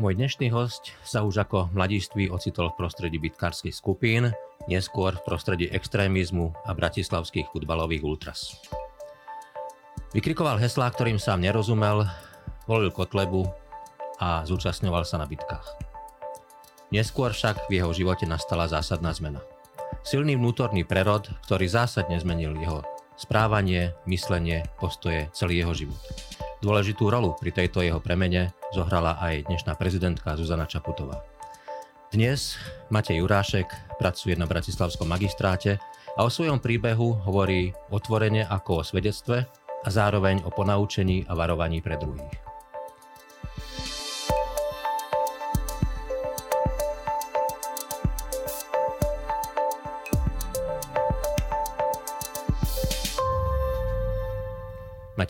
Môj dnešný host sa už ako mladistvý ocitol v prostredí bitkárskych skupín, neskôr v prostredí extrémizmu a bratislavských futbalových ultras. Vykrikoval heslá, ktorým sám nerozumel, volil Kotlebu a zúčastňoval sa na bitkách. Neskôr však v jeho živote nastala zásadná zmena. Silný vnútorný prerod, ktorý zásadne zmenil jeho správanie, myslenie, postoje, celý jeho život. Dôležitú rolu pri tejto jeho premene zohrala aj dnešná prezidentka Zuzana Čaputová. Dnes Matej Jurášek pracuje na Bratislavskom magistráte a o svojom príbehu hovorí otvorene ako o svedectve a zároveň o ponaučení a varovaní pre druhých.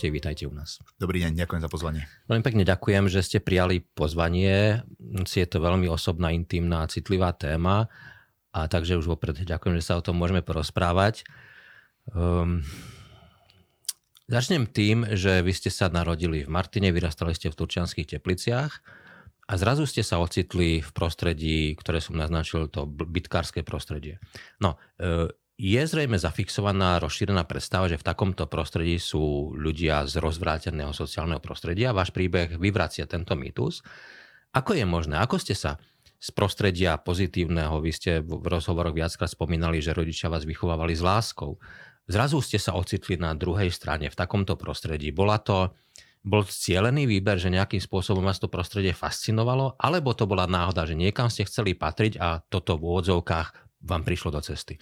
Matej, vítajte u nás. Dobrý deň, ďakujem za pozvanie. Veľmi pekne ďakujem, že ste prijali pozvanie. Si je to veľmi osobná, intimná, citlivá téma a takže už vopred ďakujem, že sa o tom môžeme porozprávať. Um, začnem tým, že vy ste sa narodili v Martine, vyrastali ste v Turčianských tepliciach a zrazu ste sa ocitli v prostredí, ktoré som naznačil, to bitkárske prostredie. No, e, je zrejme zafixovaná rozšírená predstava, že v takomto prostredí sú ľudia z rozvráteného sociálneho prostredia. Váš príbeh vyvracia tento mýtus. Ako je možné? Ako ste sa z prostredia pozitívneho, vy ste v rozhovoroch viackrát spomínali, že rodičia vás vychovávali s láskou. Zrazu ste sa ocitli na druhej strane v takomto prostredí. Bola to, bol cielený výber, že nejakým spôsobom vás to prostredie fascinovalo, alebo to bola náhoda, že niekam ste chceli patriť a toto v úvodzovkách vám prišlo do cesty?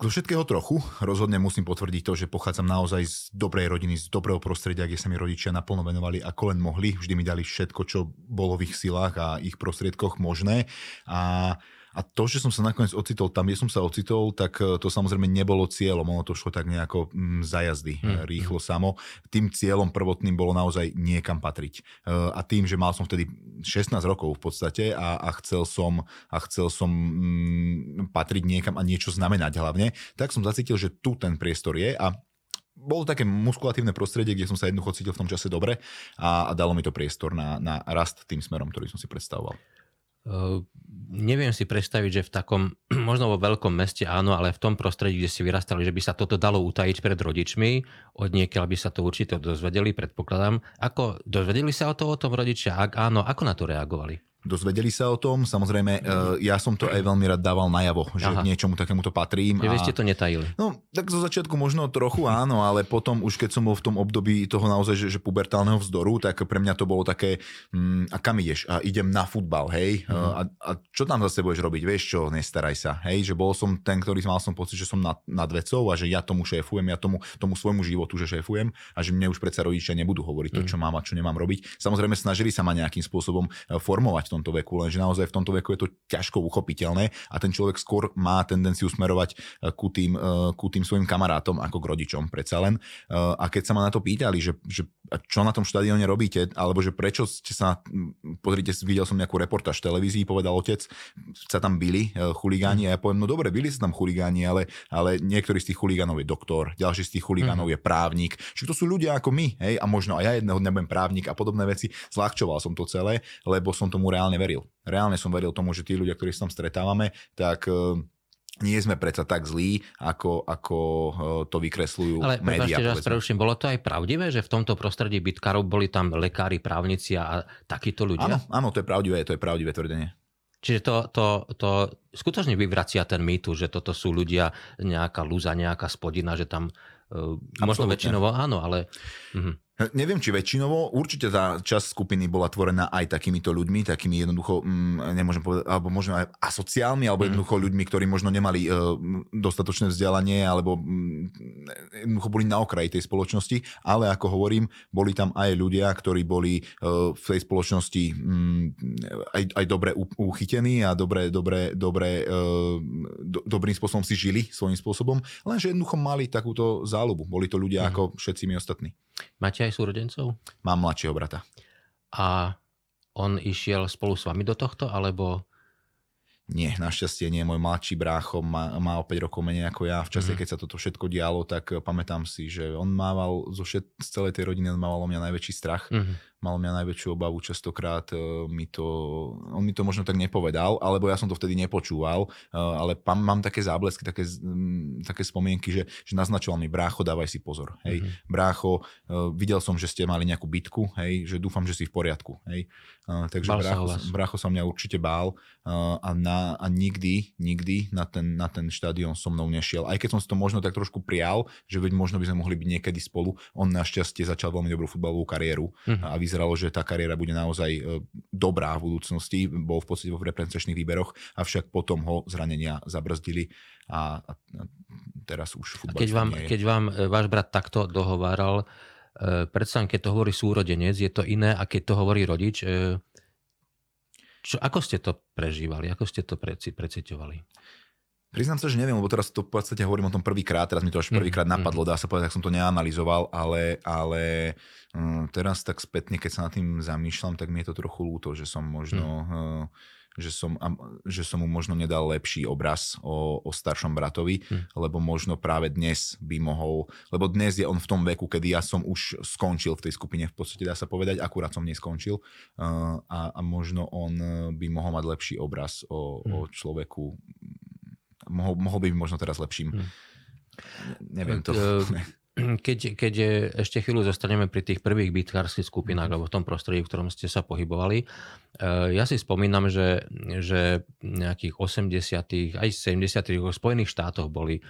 Zo všetkého trochu. Rozhodne musím potvrdiť to, že pochádzam naozaj z dobrej rodiny, z dobrého prostredia, kde sa mi rodičia naplno venovali ako len mohli. Vždy mi dali všetko, čo bolo v ich silách a ich prostriedkoch možné. A a to, že som sa nakoniec ocitol tam, kde som sa ocitol, tak e, to samozrejme nebolo cieľom, ono to šlo tak nejako mm, za jazdy, hmm. rýchlo samo. Tým cieľom prvotným bolo naozaj niekam patriť. E, a tým, že mal som vtedy 16 rokov v podstate a, a chcel som, a chcel som mm, patriť niekam a niečo znamenať hlavne, tak som zacítil, že tu ten priestor je a bolo také muskulatívne prostredie, kde som sa jednoducho cítil v tom čase dobre a, a dalo mi to priestor na, na rast tým smerom, ktorý som si predstavoval. Uh, neviem si predstaviť, že v takom, možno vo veľkom meste áno, ale v tom prostredí, kde si vyrastali, že by sa toto dalo utajiť pred rodičmi, od niekiaľ by sa to určite dozvedeli, predpokladám. Ako, dozvedeli sa o to o tom rodičia? Ak áno, ako na to reagovali? Dozvedeli sa o tom. Samozrejme, mm. ja som to aj veľmi rád dával najavo, že Aha. k niečomu takémuto patrím. Vy ste to netajili. No, tak zo začiatku možno trochu áno, ale potom už keď som bol v tom období toho naozaj, že, že pubertálneho vzdoru, tak pre mňa to bolo také, mm, a kam ideš? A idem na futbal, hej? Mm. A, a čo tam zase budeš robiť? Vieš čo, nestaraj sa, hej? Že bol som ten, ktorý mal som pocit, že som nad, nad vecou a že ja tomu šéfujem, ja tomu, tomu svojmu životu, že šéfujem a že mne už predsa rodičia nebudú hovoriť to, mhm. čo mám a čo nemám robiť. Samozrejme snažili sa ma nejakým spôsobom e, formovať v tomto veku, lenže naozaj v tomto veku je to ťažko uchopiteľné a ten človek skôr má tendenciu smerovať eh, ku tým, eh, ku tým svojim kamarátom ako k rodičom predsa len. Eh, a keď sa ma na to pýtali, že, že čo na tom štadióne robíte, alebo že prečo ste sa, hm, pozrite, videl som nejakú reportáž v televízii, povedal otec, sa tam byli chuligáni a ja poviem, no dobre, byli sa tam chuligáni, ale, ale niektorý z tých chuligánov je doktor, ďalší z tých chuligánov mm. je právnik. Čiže to sú ľudia ako my, hej, a možno aj ja jedného dňa budem právnik a podobné veci. Zľahčoval som to celé, lebo som tomu reálne veril. Reálne som veril tomu, že tí ľudia, ktorí sa tam stretávame, tak e, nie sme predsa tak zlí, ako, ako e, to vykresľujú Ale médiá. Ale preruším, bolo to aj pravdivé, že v tomto prostredí bytkárov boli tam lekári, právnici a takíto ľudia? Áno, áno, to je pravdivé, to je pravdivé tvrdenie. Čiže to, to, to skutočne vyvracia ten mýtu, že toto sú ľudia, nejaká lúza, nejaká spodina, že tam uh, možno väčšinovo áno, ale... Uh-huh. Neviem, či väčšinovo, určite tá časť skupiny bola tvorená aj takýmito ľuďmi, takými jednoducho, mm, nemôžem povedať, alebo možno aj asociálmi, alebo mm. jednoducho ľuďmi, ktorí možno nemali uh, dostatočné vzdelanie, alebo mm, jednoducho boli na okraji tej spoločnosti, ale ako hovorím, boli tam aj ľudia, ktorí boli uh, v tej spoločnosti mm, aj, aj dobre uchytení a dobre, dobre, dobre, uh, do, dobrým spôsobom si žili svojím spôsobom, lenže jednoducho mali takúto záľubu. Boli to ľudia mm. ako všetci my ostatní. Máte aj súrodencov? Mám mladšieho brata. A on išiel spolu s vami do tohto, alebo nie, našťastie nie. Môj mladší brácho má, má o 5 rokov menej ako ja. V čase, mm. keď sa toto všetko dialo, tak pamätám si, že on mával zo všet, z celej tej rodiny, on mával o mňa najväčší strach. Mm. Mal mňa najväčšiu obavu častokrát, e, mi to, on mi to možno tak nepovedal, alebo ja som to vtedy nepočúval, e, ale pam, mám také záblesky, také, také spomienky, že, že naznačoval mi, brácho, dávaj si pozor, hej, mm-hmm. brácho, videl som, že ste mali nejakú bitku, hej, že dúfam, že si v poriadku, hej, takže brácho, brácho sa mňa určite bál a, na, a nikdy, nikdy na ten, na ten štadión so mnou nešiel, aj keď som si to možno tak trošku prial, že veď možno by sme mohli byť niekedy spolu, on našťastie začal veľmi dobrú futbalovú kariéru mm-hmm. a vyzeralo, že tá kariéra bude naozaj e, dobrá v budúcnosti. Bol v podstate vo reprezentačných výberoch, avšak potom ho zranenia zabrzdili a, a teraz už futbal. Keď vám, keď vám e, váš brat takto dohováral, e, predsa keď to hovorí súrodenec, je to iné, a keď to hovorí rodič. Čo, ako ste to prežívali? Ako ste to preciťovali? Priznám sa, že neviem, lebo teraz to v podstate hovorím o tom prvýkrát, teraz mi to až mm, prvýkrát mm. napadlo, dá sa povedať, ak som to neanalizoval, ale, ale um, teraz tak spätne, keď sa nad tým zamýšľam, tak mi je to trochu ľúto, že som možno... Uh, že som, že som mu možno nedal lepší obraz o, o staršom bratovi, mm. lebo možno práve dnes by mohol, lebo dnes je on v tom veku, kedy ja som už skončil v tej skupine, v podstate dá sa povedať, akurát som neskončil uh, a, a možno on by mohol mať lepší obraz o, mm. o človeku mohol, mohol byť možno teraz lepším. Hmm. Neviem to. Keď, keď ešte chvíľu zostaneme pri tých prvých bitkárskych skupinách, mhm. alebo v tom prostredí, v ktorom ste sa pohybovali, eh, ja si spomínam, že, že nejakých 80 aj 70 v Spojených štátoch boli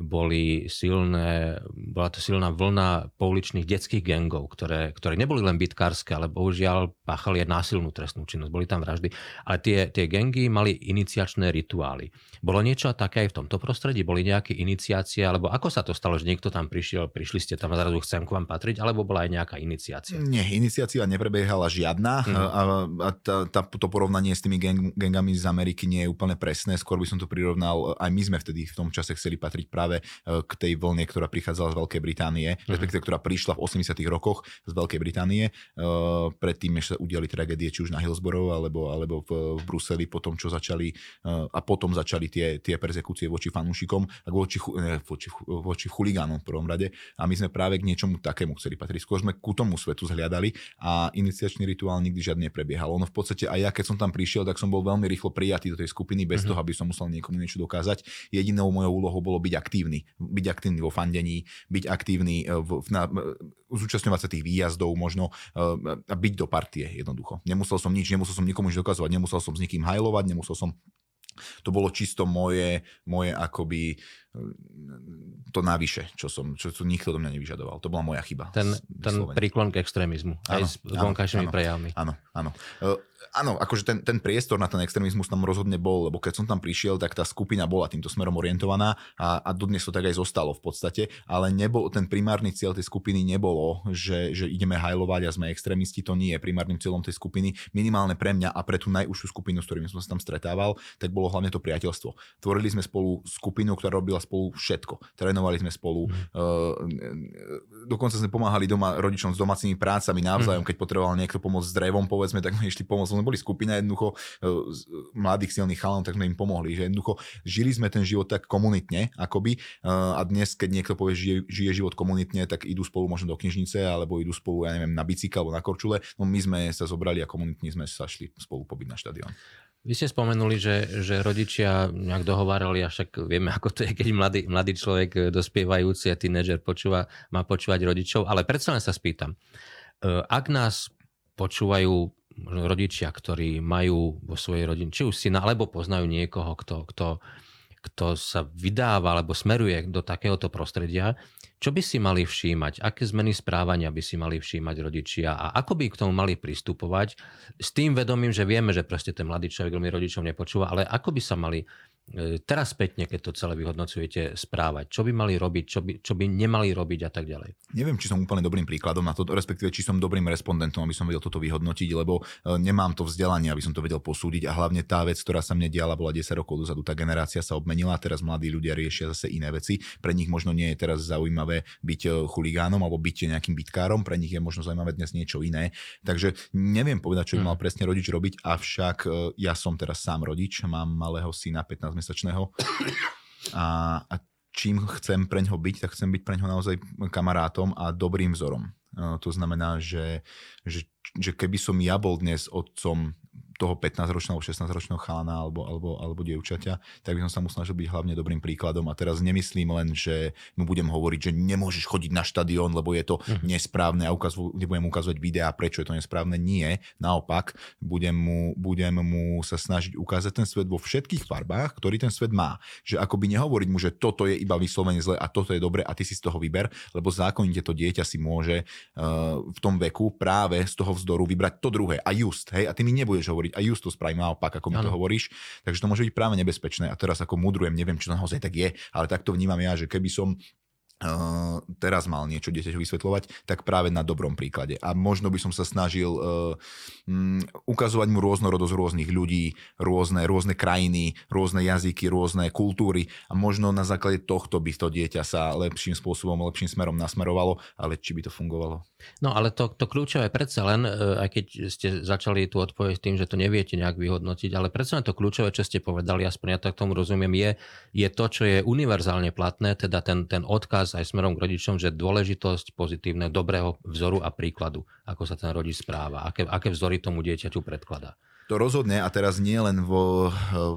boli silné, bola to silná vlna pouličných detských gangov, ktoré, ktoré neboli len bitkárske, ale bohužiaľ páchali aj násilnú trestnú činnosť, boli tam vraždy. Ale tie, tie gangy mali iniciačné rituály. Bolo niečo také aj v tomto prostredí? Boli nejaké iniciácie? Alebo ako sa to stalo, že niekto tam prišiel, prišli ste tam a zrazu chcem k vám patriť? Alebo bola aj nejaká iniciácia? Nie, iniciácia neprebiehala žiadna mm. a, a tá, tá, to porovnanie s tými gang, gangami z Ameriky nie je úplne presné. Skôr by som to prirovnal, aj my sme vtedy v tom čase chceli patriť práve práve e, k tej vlne, ktorá prichádzala z Veľkej Británie, mm-hmm. respektíve ktorá prišla v 80 rokoch z Veľkej Británie. E, predtým, než sa udiali tragédie či už na Hillsborough alebo, alebo v, v Bruseli, potom čo začali e, a potom začali tie, tie persekúcie voči fanúšikom a voči, voči, voči chuligánom v prvom rade. A my sme práve k niečomu takému chceli patriť. Skôr sme ku tomu svetu zhliadali a iniciačný rituál nikdy žiadne neprebiehal. Ono v podstate aj ja, keď som tam prišiel, tak som bol veľmi rýchlo prijatý do tej skupiny bez mm-hmm. toho, aby som musel niekomu niečo dokázať. Jedinou mojou úlohou bolo byť aktívny. Byť aktívny vo fandení, byť aktívny e, v, na, e, zúčastňovať sa tých výjazdov, možno uh, byť do partie jednoducho. Nemusel som nič, nemusel som nikomu nič dokazovať, nemusel som s nikým hajlovať, nemusel som to bolo čisto moje, moje akoby to navyše, čo som, čo, čo nikto do mňa nevyžadoval. To bola moja chyba. Ten, ten príklon k extrémizmu, aj s vonkajšími prejavmi. Áno, áno áno, akože ten, ten priestor na ten extrémizmus tam rozhodne bol, lebo keď som tam prišiel, tak tá skupina bola týmto smerom orientovaná a, a dodnes to tak aj zostalo v podstate, ale nebol, ten primárny cieľ tej skupiny nebolo, že, že ideme hajlovať a sme extrémisti, to nie je primárnym cieľom tej skupiny, minimálne pre mňa a pre tú najúžšiu skupinu, s ktorými som sa tam stretával, tak bolo hlavne to priateľstvo. Tvorili sme spolu skupinu, ktorá robila spolu všetko. Trénovali sme spolu, mm. uh, dokonca sme pomáhali doma rodičom s domácimi prácami navzájom, mm. keď potreboval niekto pomôcť s drevom, povedzme, tak sme išli pomôcť sme boli skupina jednoducho e, mladých silných chalanov, tak sme im pomohli. Že jednoducho žili sme ten život tak komunitne, akoby. E, a dnes, keď niekto povie, že žije, žije život komunitne, tak idú spolu možno do knižnice, alebo idú spolu, ja neviem, na bicykel alebo na korčule. No my sme sa zobrali a komunitne sme sa šli spolu pobyť na štadión. Vy ste spomenuli, že, že rodičia nejak dohovárali, a však vieme, ako to je, keď mladý, mladý človek e, dospievajúci a tínedžer počúva, má počúvať rodičov, ale predsa len sa spýtam. Ak nás počúvajú možno rodičia, ktorí majú vo svojej rodine, či už syna, alebo poznajú niekoho, kto, kto, kto sa vydáva alebo smeruje do takéhoto prostredia, čo by si mali všímať? Aké zmeny správania by si mali všímať rodičia a ako by k tomu mali pristupovať s tým vedomím, že vieme, že proste ten mladý človek veľmi rodičov nepočúva, ale ako by sa mali teraz spätne, keď to celé vyhodnocujete, správať? Čo by mali robiť, čo by, čo by nemali robiť a tak ďalej? Neviem, či som úplne dobrým príkladom na to, respektíve či som dobrým respondentom, aby som vedel toto vyhodnotiť, lebo e, nemám to vzdelanie, aby som to vedel posúdiť a hlavne tá vec, ktorá sa mne diala, bola 10 rokov dozadu. Tá generácia sa obmenila, teraz mladí ľudia riešia zase iné veci. Pre nich možno nie je teraz zaujímavé byť e, chuligánom alebo byť nejakým bitkárom, pre nich je možno zaujímavé dnes niečo iné. Takže neviem povedať, čo by hmm. mal presne rodič robiť, avšak ja som teraz sám rodič, mám malého syna 15 mesačného. A, a čím chcem pre ňoho byť, tak chcem byť pre ňoho naozaj kamarátom a dobrým vzorom. To znamená, že, že, že keby som ja bol dnes otcom toho 15-ročného, 16-ročného chalana alebo, alebo, alebo dievčaťa, tak by som sa mu snažil byť hlavne dobrým príkladom. A teraz nemyslím len, že mu budem hovoriť, že nemôžeš chodiť na štadión, lebo je to mm. nesprávne a ukazu, nebudem ukazovať videá, prečo je to nesprávne. Nie, naopak, budem mu, budem mu sa snažiť ukázať ten svet vo všetkých farbách, ktorý ten svet má. Že akoby nehovoriť mu, že toto je iba vyslovene zle a toto je dobre a ty si z toho vyber, lebo zákonite to dieťa si môže uh, v tom veku práve z toho vzdoru vybrať to druhé a just, hej, a ty mi nebudeš hovoriť, a just to spravím naopak, ako mi ano. to hovoríš. Takže to môže byť práve nebezpečné. A teraz ako mudrujem, neviem, či to naozaj tak je, ale tak to vnímam ja, že keby som Uh, teraz mal niečo dieťaťu vysvetľovať, tak práve na dobrom príklade. A možno by som sa snažil uh, um, ukazovať mu rôznorodosť rôznych ľudí, rôzne, rôzne krajiny, rôzne jazyky, rôzne kultúry a možno na základe tohto by to dieťa sa lepším spôsobom, lepším smerom nasmerovalo, ale či by to fungovalo? No ale to, to kľúčové predsa len, uh, aj keď ste začali tú odpoveď tým, že to neviete nejak vyhodnotiť, ale predsa len to kľúčové, čo ste povedali, aspoň ja tak tomu rozumiem, je, je to, čo je univerzálne platné, teda ten, ten odkaz aj smerom k rodičom, že dôležitosť pozitívneho, dobrého vzoru a príkladu, ako sa ten rodič správa, aké, aké vzory tomu dieťaťu predkladá. To rozhodne a teraz nie len vo,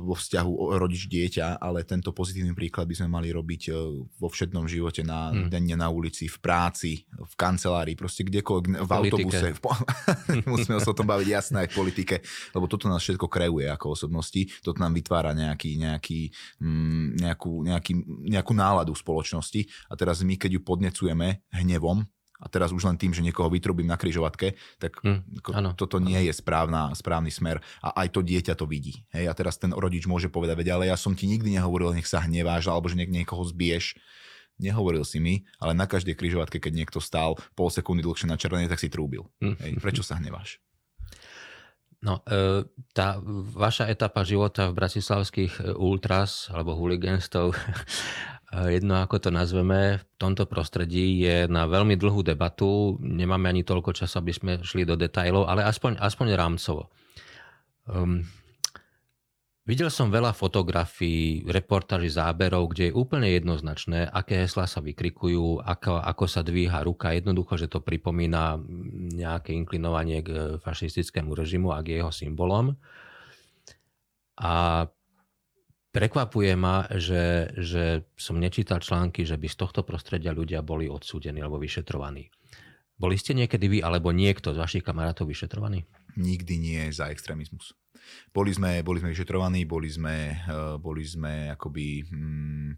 vo vzťahu rodič-dieťa, ale tento pozitívny príklad by sme mali robiť e, vo všetnom živote, na, hmm. denne na ulici, v práci, v kancelárii, proste kdekoľvek, v, v autobuse. V, musíme sa o tom baviť jasné aj v politike, lebo toto nás všetko kreuje ako osobnosti, toto nám vytvára nejaký, nejaký, mm, nejakú, nejaký, nejakú náladu v spoločnosti a teraz my, keď ju podnecujeme hnevom, a teraz už len tým, že niekoho vytrubím na kryžovatke, tak mm, ano, toto nie je správna, správny smer a aj to dieťa to vidí. Hej, a teraz ten rodič môže povedať, veď ale ja som ti nikdy nehovoril, nech sa hneváš, alebo že niek- niekoho zbiješ. Nehovoril si mi, ale na každej kryžovatke, keď niekto stál pol sekundy dlhšie na červenej, tak si trúbil. Mm. Hej, prečo sa hneváš? No, e, tá vaša etapa života v bratislavských e, ultras alebo huligenstov jedno ako to nazveme, v tomto prostredí je na veľmi dlhú debatu. Nemáme ani toľko času, aby sme šli do detajlov, ale aspoň, aspoň rámcovo. Um, videl som veľa fotografií, reportáží, záberov, kde je úplne jednoznačné, aké heslá sa vykrikujú, ako, ako sa dvíha ruka. Jednoducho, že to pripomína nejaké inklinovanie k fašistickému režimu a k jeho symbolom. A Prekvapuje ma, že, že som nečítal články, že by z tohto prostredia ľudia boli odsúdení alebo vyšetrovaní. Boli ste niekedy vy alebo niekto z vašich kamarátov vyšetrovaní? Nikdy nie za extrémizmus. Boli sme, boli sme vyšetrovaní, boli sme, uh, boli sme akoby... Hmm,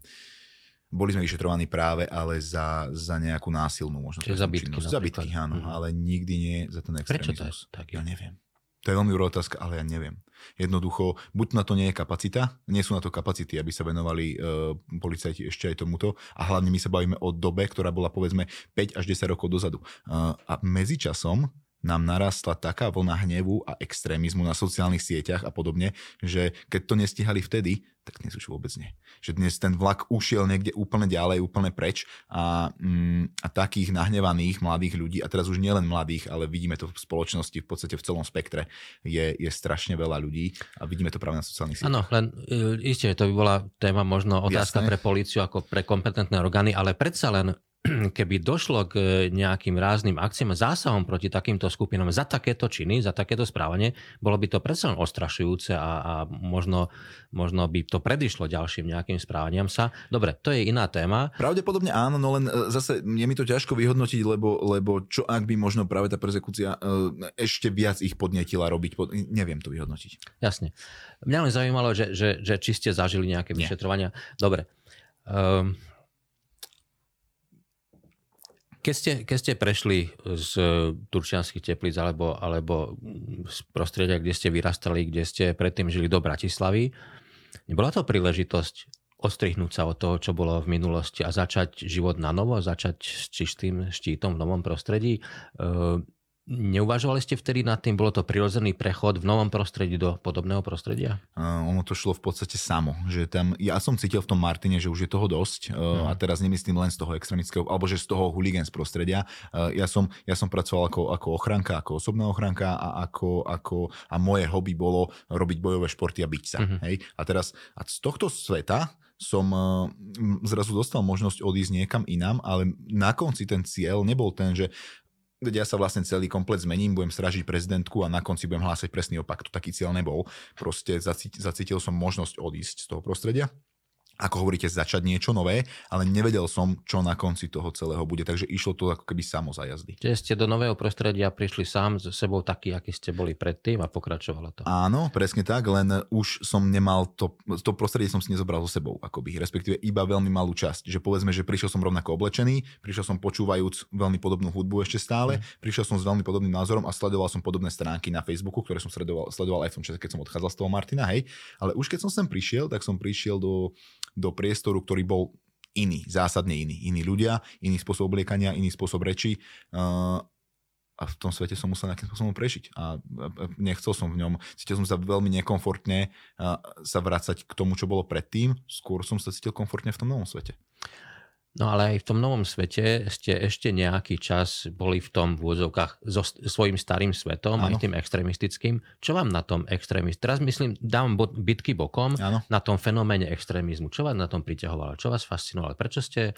boli sme vyšetrovaní práve ale za, za nejakú násilnú možnosť. Čiže za bitky. Za bitky, áno, mm-hmm. ale nikdy nie za ten extrémizmus. Prečo to je tak? Ja neviem. To je veľmi dobrá otázka, ale ja neviem. Jednoducho, buď na to nie je kapacita, nie sú na to kapacity, aby sa venovali uh, policajti ešte aj tomuto a hlavne my sa bavíme o dobe, ktorá bola povedzme 5 až 10 rokov dozadu. Uh, a medzičasom nám narastla taká vlna hnevu a extrémizmu na sociálnych sieťach a podobne, že keď to nestihali vtedy, tak dnes už vôbec nie. Že dnes ten vlak ušiel niekde úplne ďalej, úplne preč a, mm, a takých nahnevaných mladých ľudí, a teraz už nielen mladých, ale vidíme to v spoločnosti v podstate v celom spektre, je, je strašne veľa ľudí a vidíme to práve na sociálnych sieťach. Áno, len e, isté, to by bola téma možno otázka Jasné. pre políciu ako pre kompetentné orgány, ale predsa len keby došlo k nejakým rázným akciám zásahom proti takýmto skupinám za takéto činy, za takéto správanie, bolo by to predsa len ostrašujúce a, a možno, možno by to predišlo ďalším nejakým správaniam sa. Dobre, to je iná téma. Pravdepodobne áno, no len e, zase je mi to ťažko vyhodnotiť, lebo, lebo čo ak by možno práve tá persekúcia e, ešte viac ich podnetila robiť, pod... neviem to vyhodnotiť. Jasne. Mňa len zaujímalo, že, že, že či ste zažili nejaké vyšetrovania. Dobre. Um, keď ste, keď ste prešli z turčianských teplíc alebo, alebo z prostredia, kde ste vyrastali, kde ste predtým žili do Bratislavy, nebola to príležitosť ostrihnúť sa od toho, čo bolo v minulosti a začať život na novo, začať s čistým štítom v novom prostredí? Neuvažovali ste vtedy nad tým, bolo to prirodzený prechod v novom prostredí do podobného prostredia? Uh, ono to šlo v podstate samo. Že tam, ja som cítil v tom Martine, že už je toho dosť uh, a teraz nemyslím len z toho extremického, alebo že z toho huligans prostredia. Uh, ja, som, ja som pracoval ako, ako ochranka, ako osobná ochranka a, ako, ako, a moje hobby bolo robiť bojové športy a byť sa. Uh-huh. Hej? A teraz a z tohto sveta som uh, zrazu dostal možnosť odísť niekam inám, ale na konci ten cieľ nebol ten, že ja sa vlastne celý komplet zmením, budem stražiť prezidentku a na konci budem hlásať presný opak. To taký cieľ nebol. Proste zacítil som možnosť odísť z toho prostredia ako hovoríte, začať niečo nové, ale nevedel som, čo na konci toho celého bude, takže išlo to ako keby samo za jazdy. Čiže ste do nového prostredia prišli sám s sebou taký, aký ste boli predtým a pokračovalo to. Áno, presne tak, len už som nemal to, to prostredie som si nezobral so sebou, akoby, respektíve iba veľmi malú časť. Že povedzme, že prišiel som rovnako oblečený, prišiel som počúvajúc veľmi podobnú hudbu ešte stále, mm. prišiel som s veľmi podobným názorom a sledoval som podobné stránky na Facebooku, ktoré som sledoval, sledoval aj v tom čase, keď som odchádzal z toho Martina, hej. Ale už keď som sem prišiel, tak som prišiel do do priestoru, ktorý bol iný, zásadne iný. Iní ľudia, iný spôsob obliekania, iný spôsob reči. A v tom svete som musel nejakým spôsobom prežiť. A nechcel som v ňom, cítil som sa veľmi nekomfortne sa vrácať k tomu, čo bolo predtým. Skôr som sa cítil komfortne v tom novom svete. No ale aj v tom novom svete ste ešte nejaký čas boli v tom v úvodzovkách so svojím starým svetom, ano. aj tým extrémistickým. Čo vám na tom extrémizmu, teraz myslím, dám bitky bokom, ano. na tom fenoméne extrémizmu, čo vás na tom priťahovalo, čo vás fascinovalo, prečo ste,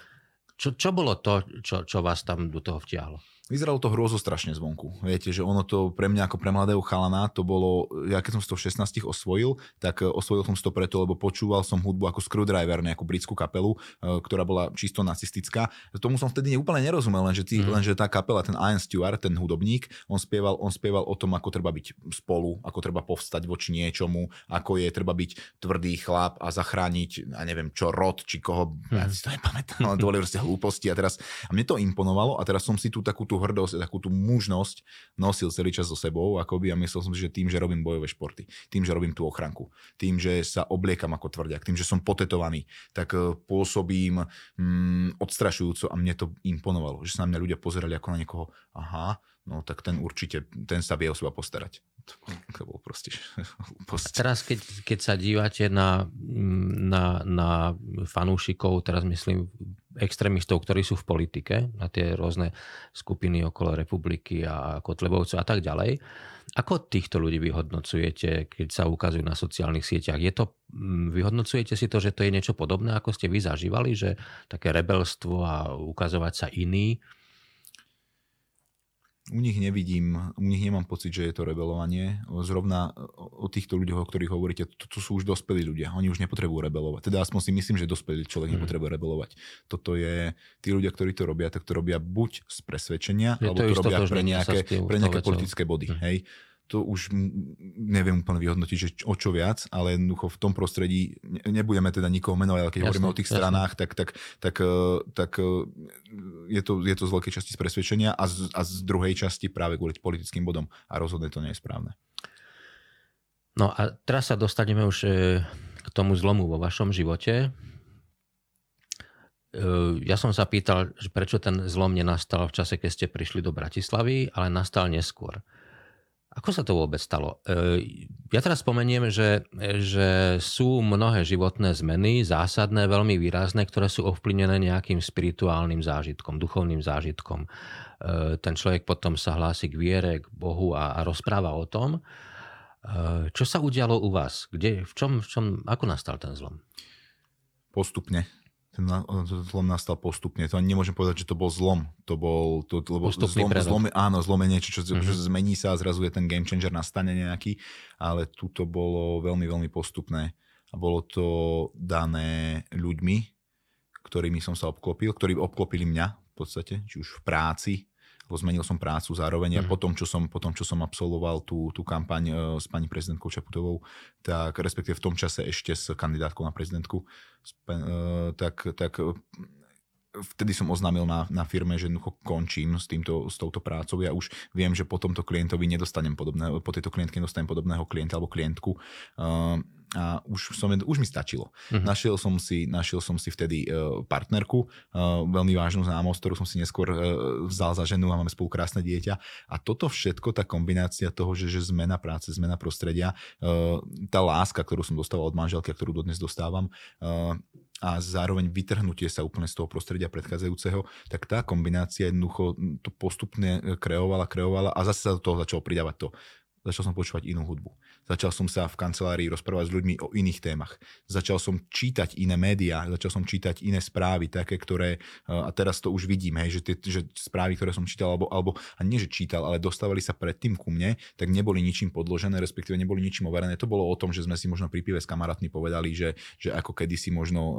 čo, čo bolo to, čo, čo vás tam do toho vtiahlo? Vyzeralo to hrozo strašne zvonku. Viete, že ono to pre mňa ako pre mladého chalana, to bolo, ja keď som to v 16 osvojil, tak e, osvojil som to preto, lebo počúval som hudbu ako Screwdriver, nejakú britskú kapelu, e, ktorá bola čisto nacistická. Tomu som vtedy úplne nerozumel, lenže, tí, mm. lenže tá kapela, ten Ian Stewart, ten hudobník, on spieval, on spieval o tom, ako treba byť spolu, ako treba povstať voči niečomu, ako je treba byť tvrdý chlap a zachrániť, a neviem čo, rod, či koho, mm. ja si to nepamätám, ale to boli proste hlúposti a teraz, a mne to imponovalo a teraz som si tu takú tú hrdosť, takú tú mužnosť nosil celý čas so sebou, akoby a myslel som si, že tým, že robím bojové športy, tým, že robím tú ochranku, tým, že sa obliekam ako tvrdiak, tým, že som potetovaný, tak e, pôsobím mm, odstrašujúco a mne to imponovalo, že sa na mňa ľudia pozerali ako na niekoho, aha, no tak ten určite, ten sa vie o seba postarať. To, bolo proste A teraz, keď, keď sa dívate na, na, na fanúšikov, teraz myslím extrémistov, ktorí sú v politike, na tie rôzne skupiny okolo republiky a Kotlebovcov a tak ďalej. Ako týchto ľudí vyhodnocujete, keď sa ukazujú na sociálnych sieťach? Je to, vyhodnocujete si to, že to je niečo podobné, ako ste vy zažívali, že také rebelstvo a ukazovať sa iný? U nich nevidím, u nich nemám pocit, že je to rebelovanie. Zrovna o týchto ľuďoch, o ktorých hovoríte, to, to sú už dospelí ľudia. Oni už nepotrebujú rebelovať. Teda aspoň si myslím, že dospelý človek mm. nepotrebuje rebelovať. Toto je, tí ľudia, ktorí to robia, tak to robia buď z presvedčenia, je alebo to, to robia pre nejaké, pre nejaké politické body. Mm. Hej to už neviem úplne vyhodnotiť, že o čo viac, ale jednoducho v tom prostredí, nebudeme teda nikoho menovať, ale keď jasne, hovoríme o tých jasne. stranách, tak, tak, tak, eh, tak eh, je, to, je to z veľkej časti z presvedčenia a z, a z druhej časti práve kvôli politickým bodom a rozhodne to nie je správne. No a teraz sa dostaneme už eh, k tomu zlomu vo vašom živote. Ja som sa pýtal, prečo ten zlom nenastal v čase, keď ste prišli do Bratislavy, ale nastal neskôr. Ako sa to vôbec stalo? E, ja teraz spomeniem, že, že sú mnohé životné zmeny, zásadné, veľmi výrazné, ktoré sú ovplyvnené nejakým spirituálnym zážitkom, duchovným zážitkom. E, ten človek potom sa hlási k viere, k Bohu a, a rozpráva o tom. E, čo sa udialo u vás? Kde, v čom, v čom, ako nastal ten zlom? Postupne ten zlom nastal postupne. To ani nemôžem povedať, že to bol zlom. To bol, to, lebo zlom, zlom, áno, zlom je niečo, čo, mm-hmm. čo zmení sa a zrazu je ten game changer nastane nejaký, ale tu to bolo veľmi, veľmi postupné. A bolo to dané ľuďmi, ktorými som sa obklopil, ktorí obklopili mňa v podstate, či už v práci, zmenil som prácu zároveň a mm. potom, čo som, potom, čo som absolvoval tú, tú kampaň uh, s pani prezidentkou Čaputovou, tak respektíve v tom čase ešte s kandidátkou na prezidentku, uh, tak, tak vtedy som oznámil na, na firme, že jednoducho končím s, týmto, s touto prácou. Ja už viem, že po tomto klientovi nedostanem podobného, po tejto klientke nedostanem podobného klienta alebo klientku. Uh, a už, som, už mi stačilo. Uh-huh. Našiel, som si, našiel som si vtedy uh, partnerku, uh, veľmi vážnu známosť, ktorú som si neskôr uh, vzal za ženu a máme spolu krásne dieťa. A toto všetko, tá kombinácia toho, že, že zmena práce, zmena prostredia, uh, tá láska, ktorú som dostával od manželky a ktorú dodnes dostávam, uh, a zároveň vytrhnutie sa úplne z toho prostredia predchádzajúceho, tak tá kombinácia jednoducho to postupne kreovala, kreovala a zase sa do toho začalo pridávať to Začal som počúvať inú hudbu. Začal som sa v kancelárii rozprávať s ľuďmi o iných témach. Začal som čítať iné médiá, začal som čítať iné správy, také, ktoré, e, a teraz to už vidím, hej, že tie že správy, ktoré som čítal, alebo, alebo a nie, že čítal, ale dostávali sa predtým ku mne, tak neboli ničím podložené, respektíve neboli ničím overené. To bolo o tom, že sme si možno pri pive s kamarátmi povedali, že, že ako kedysi možno uh,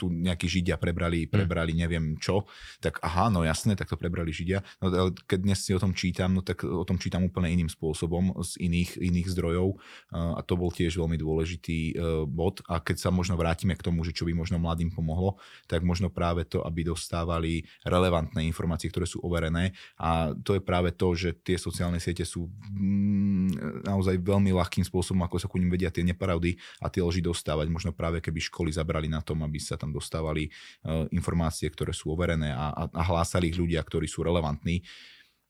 tu nejakí Židia prebrali, hm. prebrali neviem čo, tak aha, no jasné, tak to prebrali Židia. No, ale keď dnes si o tom čítam, no tak o tom čítam úplne iným spôsobom spôsobom z iných, iných zdrojov. A to bol tiež veľmi dôležitý e, bod. A keď sa možno vrátime k tomu, že čo by možno mladým pomohlo, tak možno práve to, aby dostávali relevantné informácie, ktoré sú overené. A to je práve to, že tie sociálne siete sú mm, naozaj veľmi ľahkým spôsobom, ako sa ku ním vedia tie nepravdy a tie lži dostávať. Možno práve keby školy zabrali na tom, aby sa tam dostávali e, informácie, ktoré sú overené a, a, a hlásali ich ľudia, ktorí sú relevantní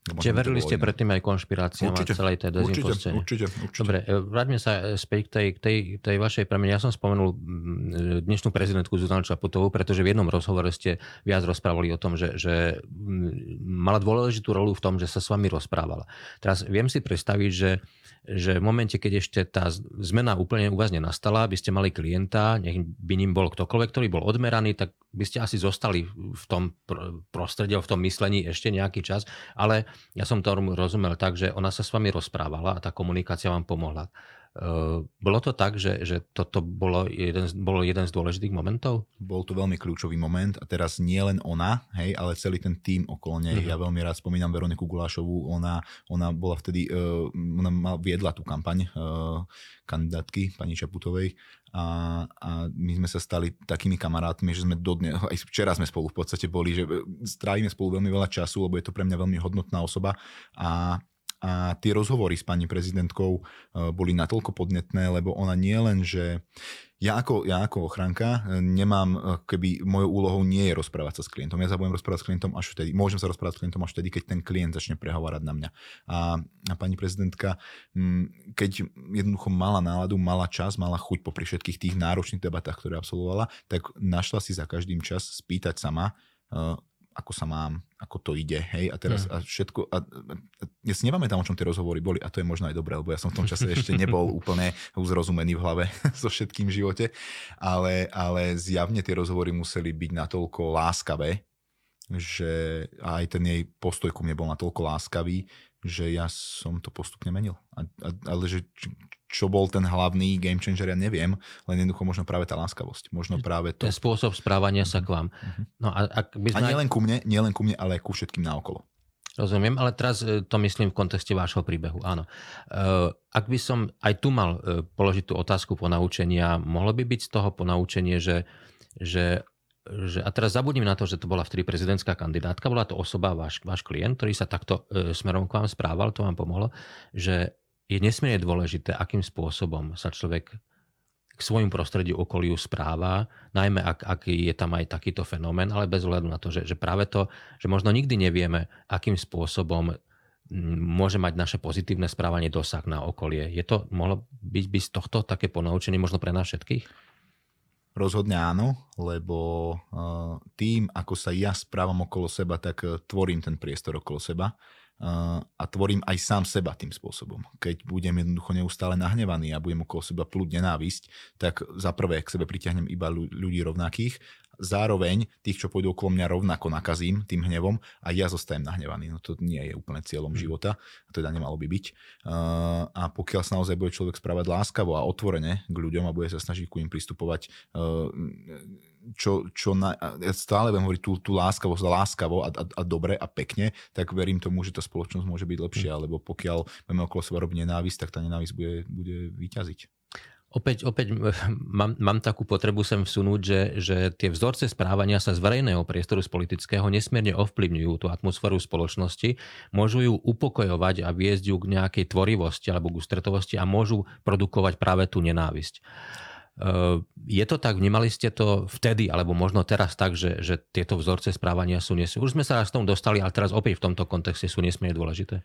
Čiže verili ste predtým aj konšpiráciám určite, a celej tej dezinfoscéne. Určite, určite, Dobre, e, vráťme sa späť k tej, k tej, tej vašej premene. Ja som spomenul dnešnú prezidentku Zuzanu Čaputovú, pretože v jednom rozhovore ste viac rozprávali o tom, že, že mala dôležitú rolu v tom, že sa s vami rozprávala. Teraz viem si predstaviť, že že v momente, keď ešte tá zmena úplne u vás nenastala, by ste mali klienta, nech by ním bol ktokoľvek, ktorý bol odmeraný, tak by ste asi zostali v tom prostredí, v tom myslení ešte nejaký čas, ale ja som to rozumel tak, že ona sa s vami rozprávala a tá komunikácia vám pomohla. Ehm, bolo to tak, že, že toto bolo jeden, bolo jeden z dôležitých momentov? Bol to veľmi kľúčový moment a teraz nie len ona, hej, ale celý ten tým okolo nej. Uh-huh. Ja veľmi rád spomínam Veroniku Gulášovú, ona, ona bola vtedy, uh, ona mal, viedla tú kampaň uh, kandidátky pani Čaputovej a, a my sme sa stali takými kamarátmi, že sme dodne, aj včera sme spolu v podstate boli, že strávime spolu veľmi veľa času, lebo je to pre mňa veľmi hodnotná osoba a a tie rozhovory s pani prezidentkou e, boli natoľko podnetné, lebo ona nie len, že ja ako, ja ako ochránka e, nemám, e, keby mojou úlohou nie je rozprávať sa s klientom. Ja sa budem rozprávať s klientom až vtedy, môžem sa rozprávať s klientom až vtedy, keď ten klient začne prehovárať na mňa. A, a pani prezidentka, keď jednoducho mala náladu, mala čas, mala chuť popri všetkých tých náročných debatách, ktoré absolvovala, tak našla si za každým čas spýtať sama, ako sa mám, ako to ide, hej, a teraz mm. a všetko, a, a ja si nepamätám, o čom tie rozhovory boli a to je možno aj dobré, lebo ja som v tom čase ešte nebol úplne uzrozumený v hlave so všetkým v živote, ale, ale zjavne tie rozhovory museli byť natoľko láskavé, že aj ten jej postoj ku mne bol natoľko láskavý, že ja som to postupne menil. A, a, ale že čo bol ten hlavný game changer, ja neviem, len jednoducho možno práve tá láskavosť. Možno práve to. Ten spôsob správania sa k vám. Mhm. No a, ak by sme... a nielen ku mne, nielen ku mne, ale aj ku všetkým naokolo. Rozumiem, ale teraz e, to myslím v kontexte vášho príbehu, áno. E, ak by som aj tu mal e, položiť tú otázku ponaučenia, mohlo by byť z toho ponaučenie, že, že, že a teraz zabudím na to, že to bola vtedy prezidentská kandidátka, bola to osoba, váš, váš klient, ktorý sa takto smerom k vám správal, to vám pomohlo, že je nesmierne dôležité, akým spôsobom sa človek k svojmu prostrediu okoliu správa, najmä ak, ak je tam aj takýto fenomén, ale bez ohľadu na to, že, že práve to, že možno nikdy nevieme, akým spôsobom môže mať naše pozitívne správanie dosah na okolie. Je to, mohlo byť by z tohto také ponaučenie možno pre nás všetkých? Rozhodne áno, lebo uh, tým, ako sa ja správam okolo seba, tak uh, tvorím ten priestor okolo seba a tvorím aj sám seba tým spôsobom. Keď budem jednoducho neustále nahnevaný a budem okolo seba plúť nenávisť, tak za prvé k sebe priťahnem iba ľudí rovnakých zároveň tých, čo pôjdu okolo mňa rovnako nakazím tým hnevom a ja zostajem nahnevaný. No to nie je úplne cieľom mm. života, teda nemalo by byť. Uh, a pokiaľ sa naozaj bude človek správať láskavo a otvorene k ľuďom a bude sa snažiť ku im pristupovať uh, čo, čo na, ja stále budem hovoriť tú, tú láskavosť, láskavo a, a, a dobre a pekne, tak verím tomu, že tá spoločnosť môže byť lepšia, mm. lebo pokiaľ budeme okolo seba robiť nenávisť, tak tá nenávisť bude, bude vyťaziť. Opäť, opäť mám, mám takú potrebu sem vsunúť, že, že tie vzorce správania sa z verejného priestoru, z politického, nesmierne ovplyvňujú tú atmosféru spoločnosti, môžu ju upokojovať a viesť ju k nejakej tvorivosti alebo k ústretovosti a môžu produkovať práve tú nenávisť. E, je to tak, vnímali ste to vtedy, alebo možno teraz tak, že, že tieto vzorce správania sú nesmierne. Už sme sa raz k tomu dostali, ale teraz opäť v tomto kontexte sú nesmierne dôležité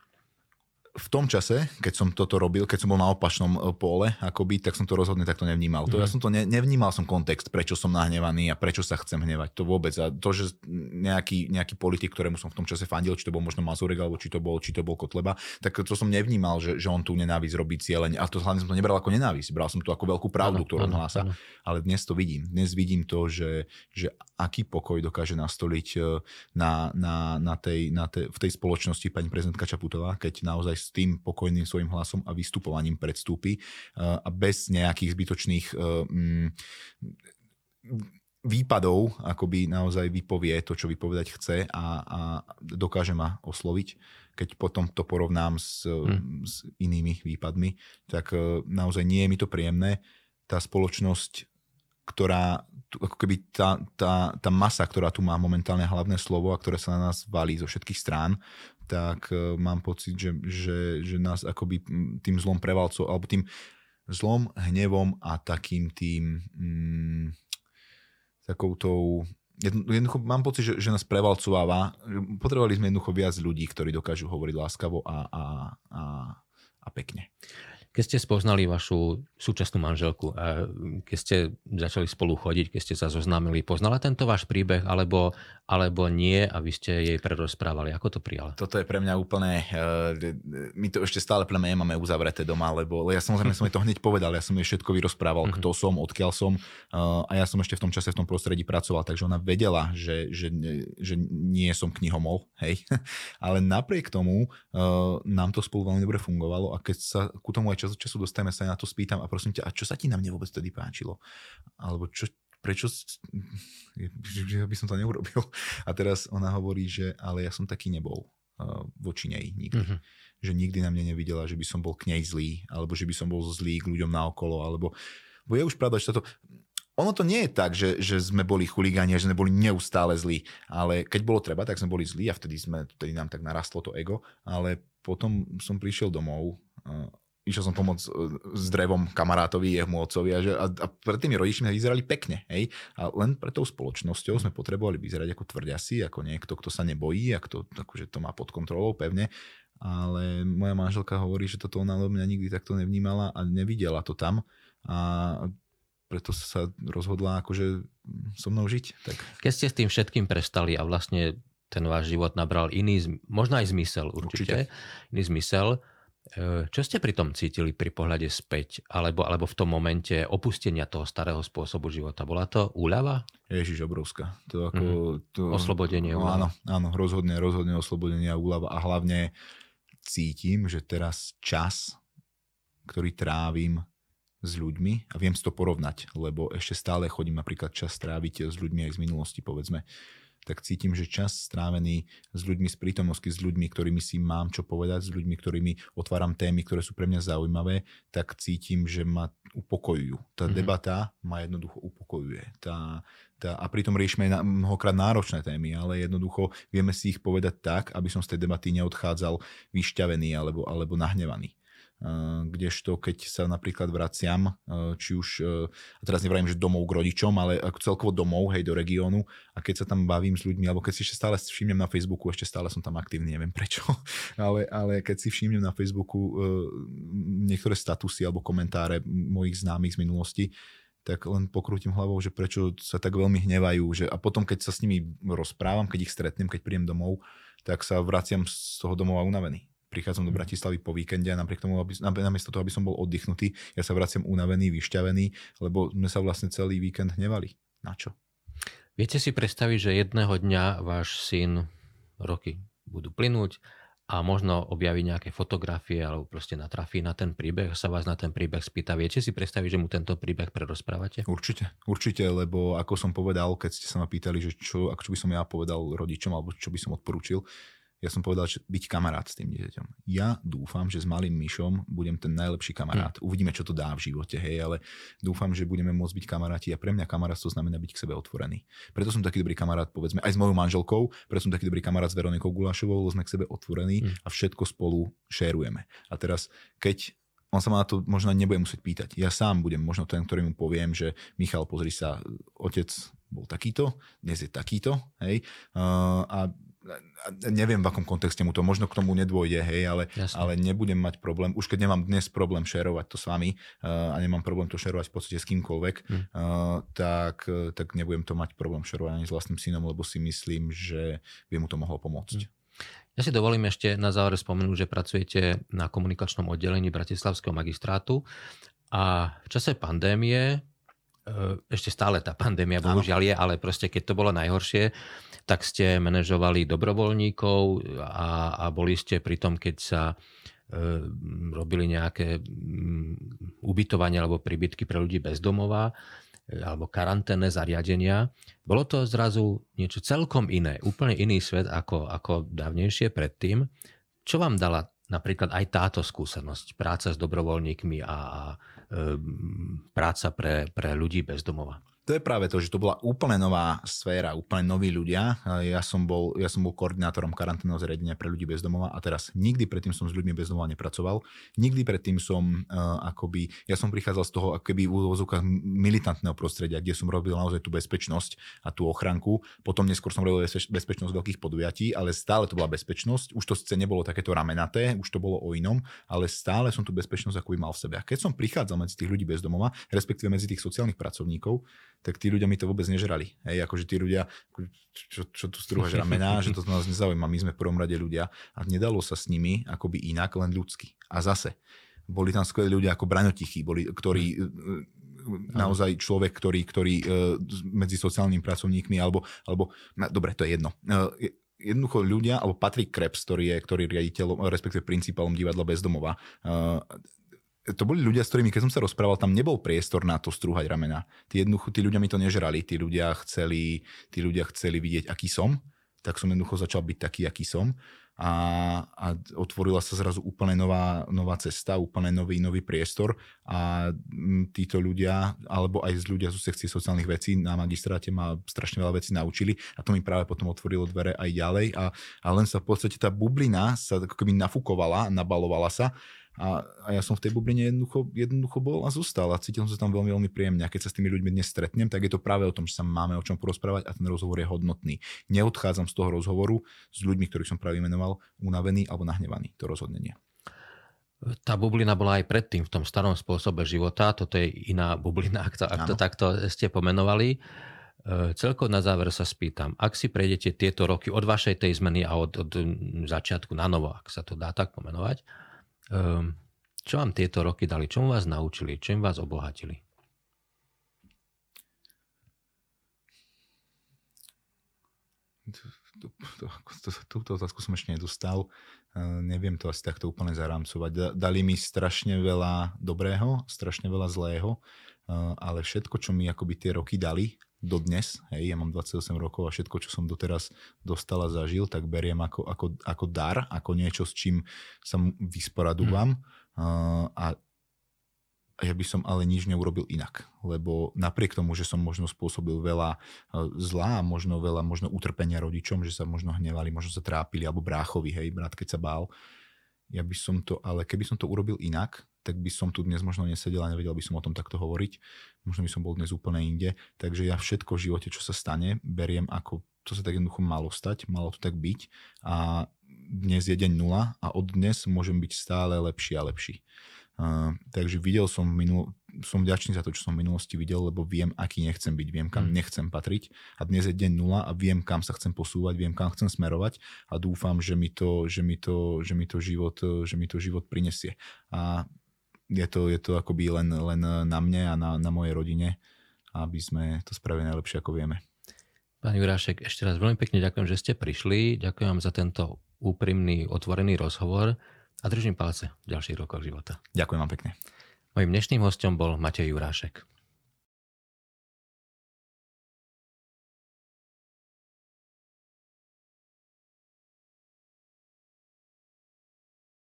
v tom čase, keď som toto robil, keď som bol na opačnom e, pole, akoby, tak som to rozhodne takto nevnímal. To, ja mhm. som to ne, nevnímal som kontext, prečo som nahnevaný a prečo sa chcem hnevať. To vôbec. A to, že nejaký, nejaký politik, ktorému som v tom čase fandil, či to bol možno Mazurek, alebo či to bol, či to bol Kotleba, tak to som nevnímal, že, že on tú nenávisť robí cieľene. A to hlavne som to nebral ako nenávisť. Bral som to ako veľkú pravdu, ano, ktorú on hlása. Ale dnes to vidím. Dnes vidím to, že, že aký pokoj dokáže nastoliť e, na, na, na tej, na tej, v tej spoločnosti pani prezidentka Čaputová, keď naozaj s tým pokojným svojim hlasom a vystupovaním predstúpi a bez nejakých zbytočných mm, výpadov akoby naozaj vypovie to, čo vypovedať chce a, a dokáže ma osloviť. Keď potom to porovnám s, hmm. s inými výpadmi, tak naozaj nie je mi to príjemné. Tá spoločnosť, ktorá, ako keby tá, tá, tá masa, ktorá tu má momentálne hlavné slovo a ktoré sa na nás valí zo všetkých strán, tak uh, mám pocit, že, že, že nás akoby tým zlom prevalcov, alebo tým zlom, hnevom a takým tým mm, takou tou jednoducho mám pocit, že, že nás prevalcováva. Potrebovali sme jednoducho viac ľudí, ktorí dokážu hovoriť láskavo a, a, a, a pekne. Keď ste spoznali vašu súčasnú manželku, keď ste začali spolu chodiť, keď ste sa zoznámili, poznala tento váš príbeh, alebo, alebo nie a vy ste jej prerozprávali? Ako to prijala? Toto je pre mňa úplne, uh, my to ešte stále pre mňa nemáme uzavreté doma, lebo ja samozrejme som jej to hneď povedal, ja som jej všetko vyrozprával, mm-hmm. kto som, odkiaľ som uh, a ja som ešte v tom čase v tom prostredí pracoval, takže ona vedela, že, že, že nie som knihomol, hej. Ale napriek tomu uh, nám to spolu veľmi dobre fungovalo a keď sa ku tomu aj čas od času dostaneme, sa na to spýtam a prosím ťa, a čo sa ti na mne vôbec tedy páčilo? Alebo čo, prečo, že by som to neurobil. A teraz ona hovorí, že ale ja som taký nebol uh, voči nej nikdy. Mm-hmm. Že nikdy na mne nevidela, že by som bol k nej zlý, alebo že by som bol zlý k ľuďom naokolo, alebo bo je už pravda, že toto, ono to nie je tak, že, že sme boli chuligáni a že sme boli neustále zlí, ale keď bolo treba, tak sme boli zlí a vtedy, sme, vtedy nám tak narastlo to ego, ale potom som prišiel domov išiel som pomôcť e, s drevom kamarátovi, jemu otcovi a, že, a, a pred tými rodičmi vyzerali pekne. Hej? A len pre tou spoločnosťou sme potrebovali vyzerať ako tvrďasi, ako niekto, kto sa nebojí a kto akože to má pod kontrolou pevne. Ale moja manželka hovorí, že toto ona mňa nikdy takto nevnímala a nevidela to tam. A preto sa rozhodla akože so mnou žiť. Tak. Keď ste s tým všetkým prestali a vlastne ten váš život nabral iný, možno aj zmysel určite, určite. iný zmysel, čo ste pri tom cítili pri pohľade späť, alebo, alebo v tom momente opustenia toho starého spôsobu života? Bola to úľava? Ježiš, obrovská. To ako, mm-hmm. to, oslobodenie, no, Áno, áno, rozhodne, rozhodne oslobodenie a úľava. A hlavne cítim, že teraz čas, ktorý trávim s ľuďmi, a viem si to porovnať, lebo ešte stále chodím napríklad čas tráviť s ľuďmi aj z minulosti, povedzme, tak cítim, že čas strávený s ľuďmi z prítomnosti, s ľuďmi, ktorými si mám čo povedať, s ľuďmi, ktorými otváram témy, ktoré sú pre mňa zaujímavé, tak cítim, že ma upokojujú. Tá mm-hmm. debata ma jednoducho upokojuje. Tá, tá, a pritom riešime na, mnohokrát náročné témy, ale jednoducho vieme si ich povedať tak, aby som z tej debaty neodchádzal vyšťavený alebo, alebo nahnevaný kdežto keď sa napríklad vraciam, či už, a teraz nevrajím, že domov k rodičom, ale ako celkovo domov, hej, do regiónu a keď sa tam bavím s ľuďmi, alebo keď si ešte stále všimnem na Facebooku, ešte stále som tam aktívny, neviem prečo, ale, ale keď si všimnem na Facebooku niektoré statusy alebo komentáre mojich známych z minulosti, tak len pokrútim hlavou, že prečo sa tak veľmi hnevajú. Že, a potom, keď sa s nimi rozprávam, keď ich stretnem, keď príjem domov, tak sa vraciam z toho domova unavený prichádzam do. Bratislavy po víkende a napriek tomu, aby, namiesto toho, aby som bol oddychnutý, ja sa vraciam unavený, vyšťavený, lebo sme sa vlastne celý víkend hnevali. Na čo? Viete si predstaviť, že jedného dňa váš syn roky budú plynúť a možno objaví nejaké fotografie alebo proste natrafí na ten príbeh sa vás na ten príbeh spýta. Viete si predstaviť, že mu tento príbeh prerozprávate? Určite, určite, lebo ako som povedal, keď ste sa ma pýtali, že čo, ako čo by som ja povedal rodičom alebo čo by som odporúčil, ja som povedal, že byť kamarát s tým dieťaťom. Ja dúfam, že s malým myšom budem ten najlepší kamarát. Hmm. Uvidíme, čo to dá v živote, hej, ale dúfam, že budeme môcť byť kamaráti a pre mňa to znamená byť k sebe otvorený. Preto som taký dobrý kamarát, povedzme, aj s mojou manželkou, preto som taký dobrý kamarát s Veronikou Gulašovou, lebo sme k sebe otvorení hmm. a všetko spolu šérujeme. A teraz, keď on sa ma na to možno nebude musieť pýtať. Ja sám budem možno ten, ktorý mu poviem, že Michal, pozri sa, otec bol takýto, dnes je takýto, hej, uh, a neviem v akom kontexte mu to, možno k tomu nedôjde, hej, ale, ale nebudem mať problém, už keď nemám dnes problém šerovať to s vami uh, a nemám problém to šerovať v podstate s kýmkoľvek, hmm. uh, tak, tak nebudem to mať problém šerovať ani s vlastným synom, lebo si myslím, že by mu to mohlo pomôcť. Hmm. Ja si dovolím ešte na záver spomenúť, že pracujete na komunikačnom oddelení Bratislavského magistrátu a v čase pandémie ešte stále tá pandémia bohužiaľ je, ale proste keď to bolo najhoršie, tak ste manažovali dobrovoľníkov a, a boli ste pri tom, keď sa e, robili nejaké ubytovanie alebo príbytky pre ľudí bez domova e, alebo karanténne zariadenia. Bolo to zrazu niečo celkom iné, úplne iný svet ako, ako dávnejšie predtým. Čo vám dala napríklad aj táto skúsenosť, práca s dobrovoľníkmi a, a práca pre, pre ľudí bez domova. To je práve to, že to bola úplne nová sféra, úplne noví ľudia. Ja som bol, ja som bol koordinátorom karanténneho zariadenia pre ľudí bez domova a teraz nikdy predtým som s ľuďmi bez domova nepracoval. Nikdy predtým som uh, akoby, ja som prichádzal z toho akoby v úvozovkách militantného prostredia, kde som robil naozaj tú bezpečnosť a tú ochranku. Potom neskôr som robil bezpečnosť veľkých podujatí, ale stále to bola bezpečnosť. Už to sice nebolo takéto ramenaté, už to bolo o inom, ale stále som tú bezpečnosť akoby mal v sebe. A keď som prichádzal medzi tých ľudí bez domova, respektíve medzi tých sociálnych pracovníkov, tak tí ľudia mi to vôbec nežrali. Hej, akože tí ľudia, čo, čo tu strúhaš ramená, že to nás nezaujíma, my sme v prvom rade ľudia a nedalo sa s nimi akoby inak, len ľudsky. A zase, boli tam skvelí ľudia ako Braňotichí, boli, ktorí e, e, naozaj človek, ktorý, ktorý e, medzi sociálnymi pracovníkmi, alebo, alebo no, dobre, to je jedno. Jednoducho ľudia, alebo Patrick Krebs, ktorý je, ktorý riaditeľom, respektíve principálom divadla Bezdomova, to boli ľudia, s ktorými, keď som sa rozprával, tam nebol priestor na to strúhať ramena. Tí, jednoducho, tí ľudia mi to nežrali, tí ľudia chceli, tí ľudia chceli vidieť, aký som, tak som jednoducho začal byť taký, aký som. A, a otvorila sa zrazu úplne nová, nová cesta, úplne nový, nový priestor. A títo ľudia, alebo aj z ľudia zo sekcie sociálnych vecí na magistráte ma strašne veľa vecí naučili. A to mi práve potom otvorilo dvere aj ďalej. A, a len sa v podstate tá bublina sa ako keby nafúkovala, nabalovala sa a, a ja som v tej bubline jednoducho, jednoducho bol a zostal a cítil som sa tam veľmi, veľmi príjemne. A keď sa s tými ľuďmi dnes stretnem, tak je to práve o tom, že sa máme o čom porozprávať a ten rozhovor je hodnotný. Neodchádzam z toho rozhovoru s ľuďmi, ktorých som práve menoval, unavený alebo nahnevaný. To rozhodnenie. Tá bublina bola aj predtým v tom starom spôsobe života, toto je iná bublina, ak to, ak to takto ste pomenovali. E, celko na záver sa spýtam, ak si prejdete tieto roky od vašej tej zmeny a od, od začiatku na novo, ak sa to dá tak pomenovať, čo vám tieto roky dali? Čomu vás naučili? Čím vás obohatili? Túto otázku som ešte nedostal. Neviem to asi takto úplne zarámcovať. Dali mi strašne veľa dobrého, strašne veľa zlého, ale všetko, čo mi akoby tie roky dali, dodnes, hej, ja mám 28 rokov a všetko, čo som doteraz dostal a zažil, tak beriem ako, ako, ako dar, ako niečo, s čím sa vysporadúvam mm. uh, a ja by som ale nič neurobil inak, lebo napriek tomu, že som možno spôsobil veľa zlá, možno veľa možno utrpenia rodičom, že sa možno hnevali, možno sa trápili, alebo bráchovi, hej, brat, keď sa bál, ja by som to, ale keby som to urobil inak, tak by som tu dnes možno nesedel a nevedel by som o tom takto hovoriť. Možno by som bol dnes úplne inde. Takže ja všetko v živote, čo sa stane, beriem ako to sa tak jednoducho malo stať, malo to tak byť a dnes je deň nula a od dnes môžem byť stále lepší a lepší. Uh, takže videl som minul, som vďačný za to, čo som v minulosti videl, lebo viem, aký nechcem byť, viem, kam mm. nechcem patriť a dnes je deň nula a viem, kam sa chcem posúvať, viem, kam chcem smerovať a dúfam, že mi to, že mi to, že mi to, život, že mi to život prinesie. A je to, je to akoby len, len na mne a na, na mojej rodine, aby sme to spravili najlepšie, ako vieme. Pán Jurášek, ešte raz veľmi pekne ďakujem, že ste prišli. Ďakujem vám za tento úprimný, otvorený rozhovor a držím palce v ďalších rokoch života. Ďakujem vám pekne. Mojím dnešným hostom bol Matej Jurášek.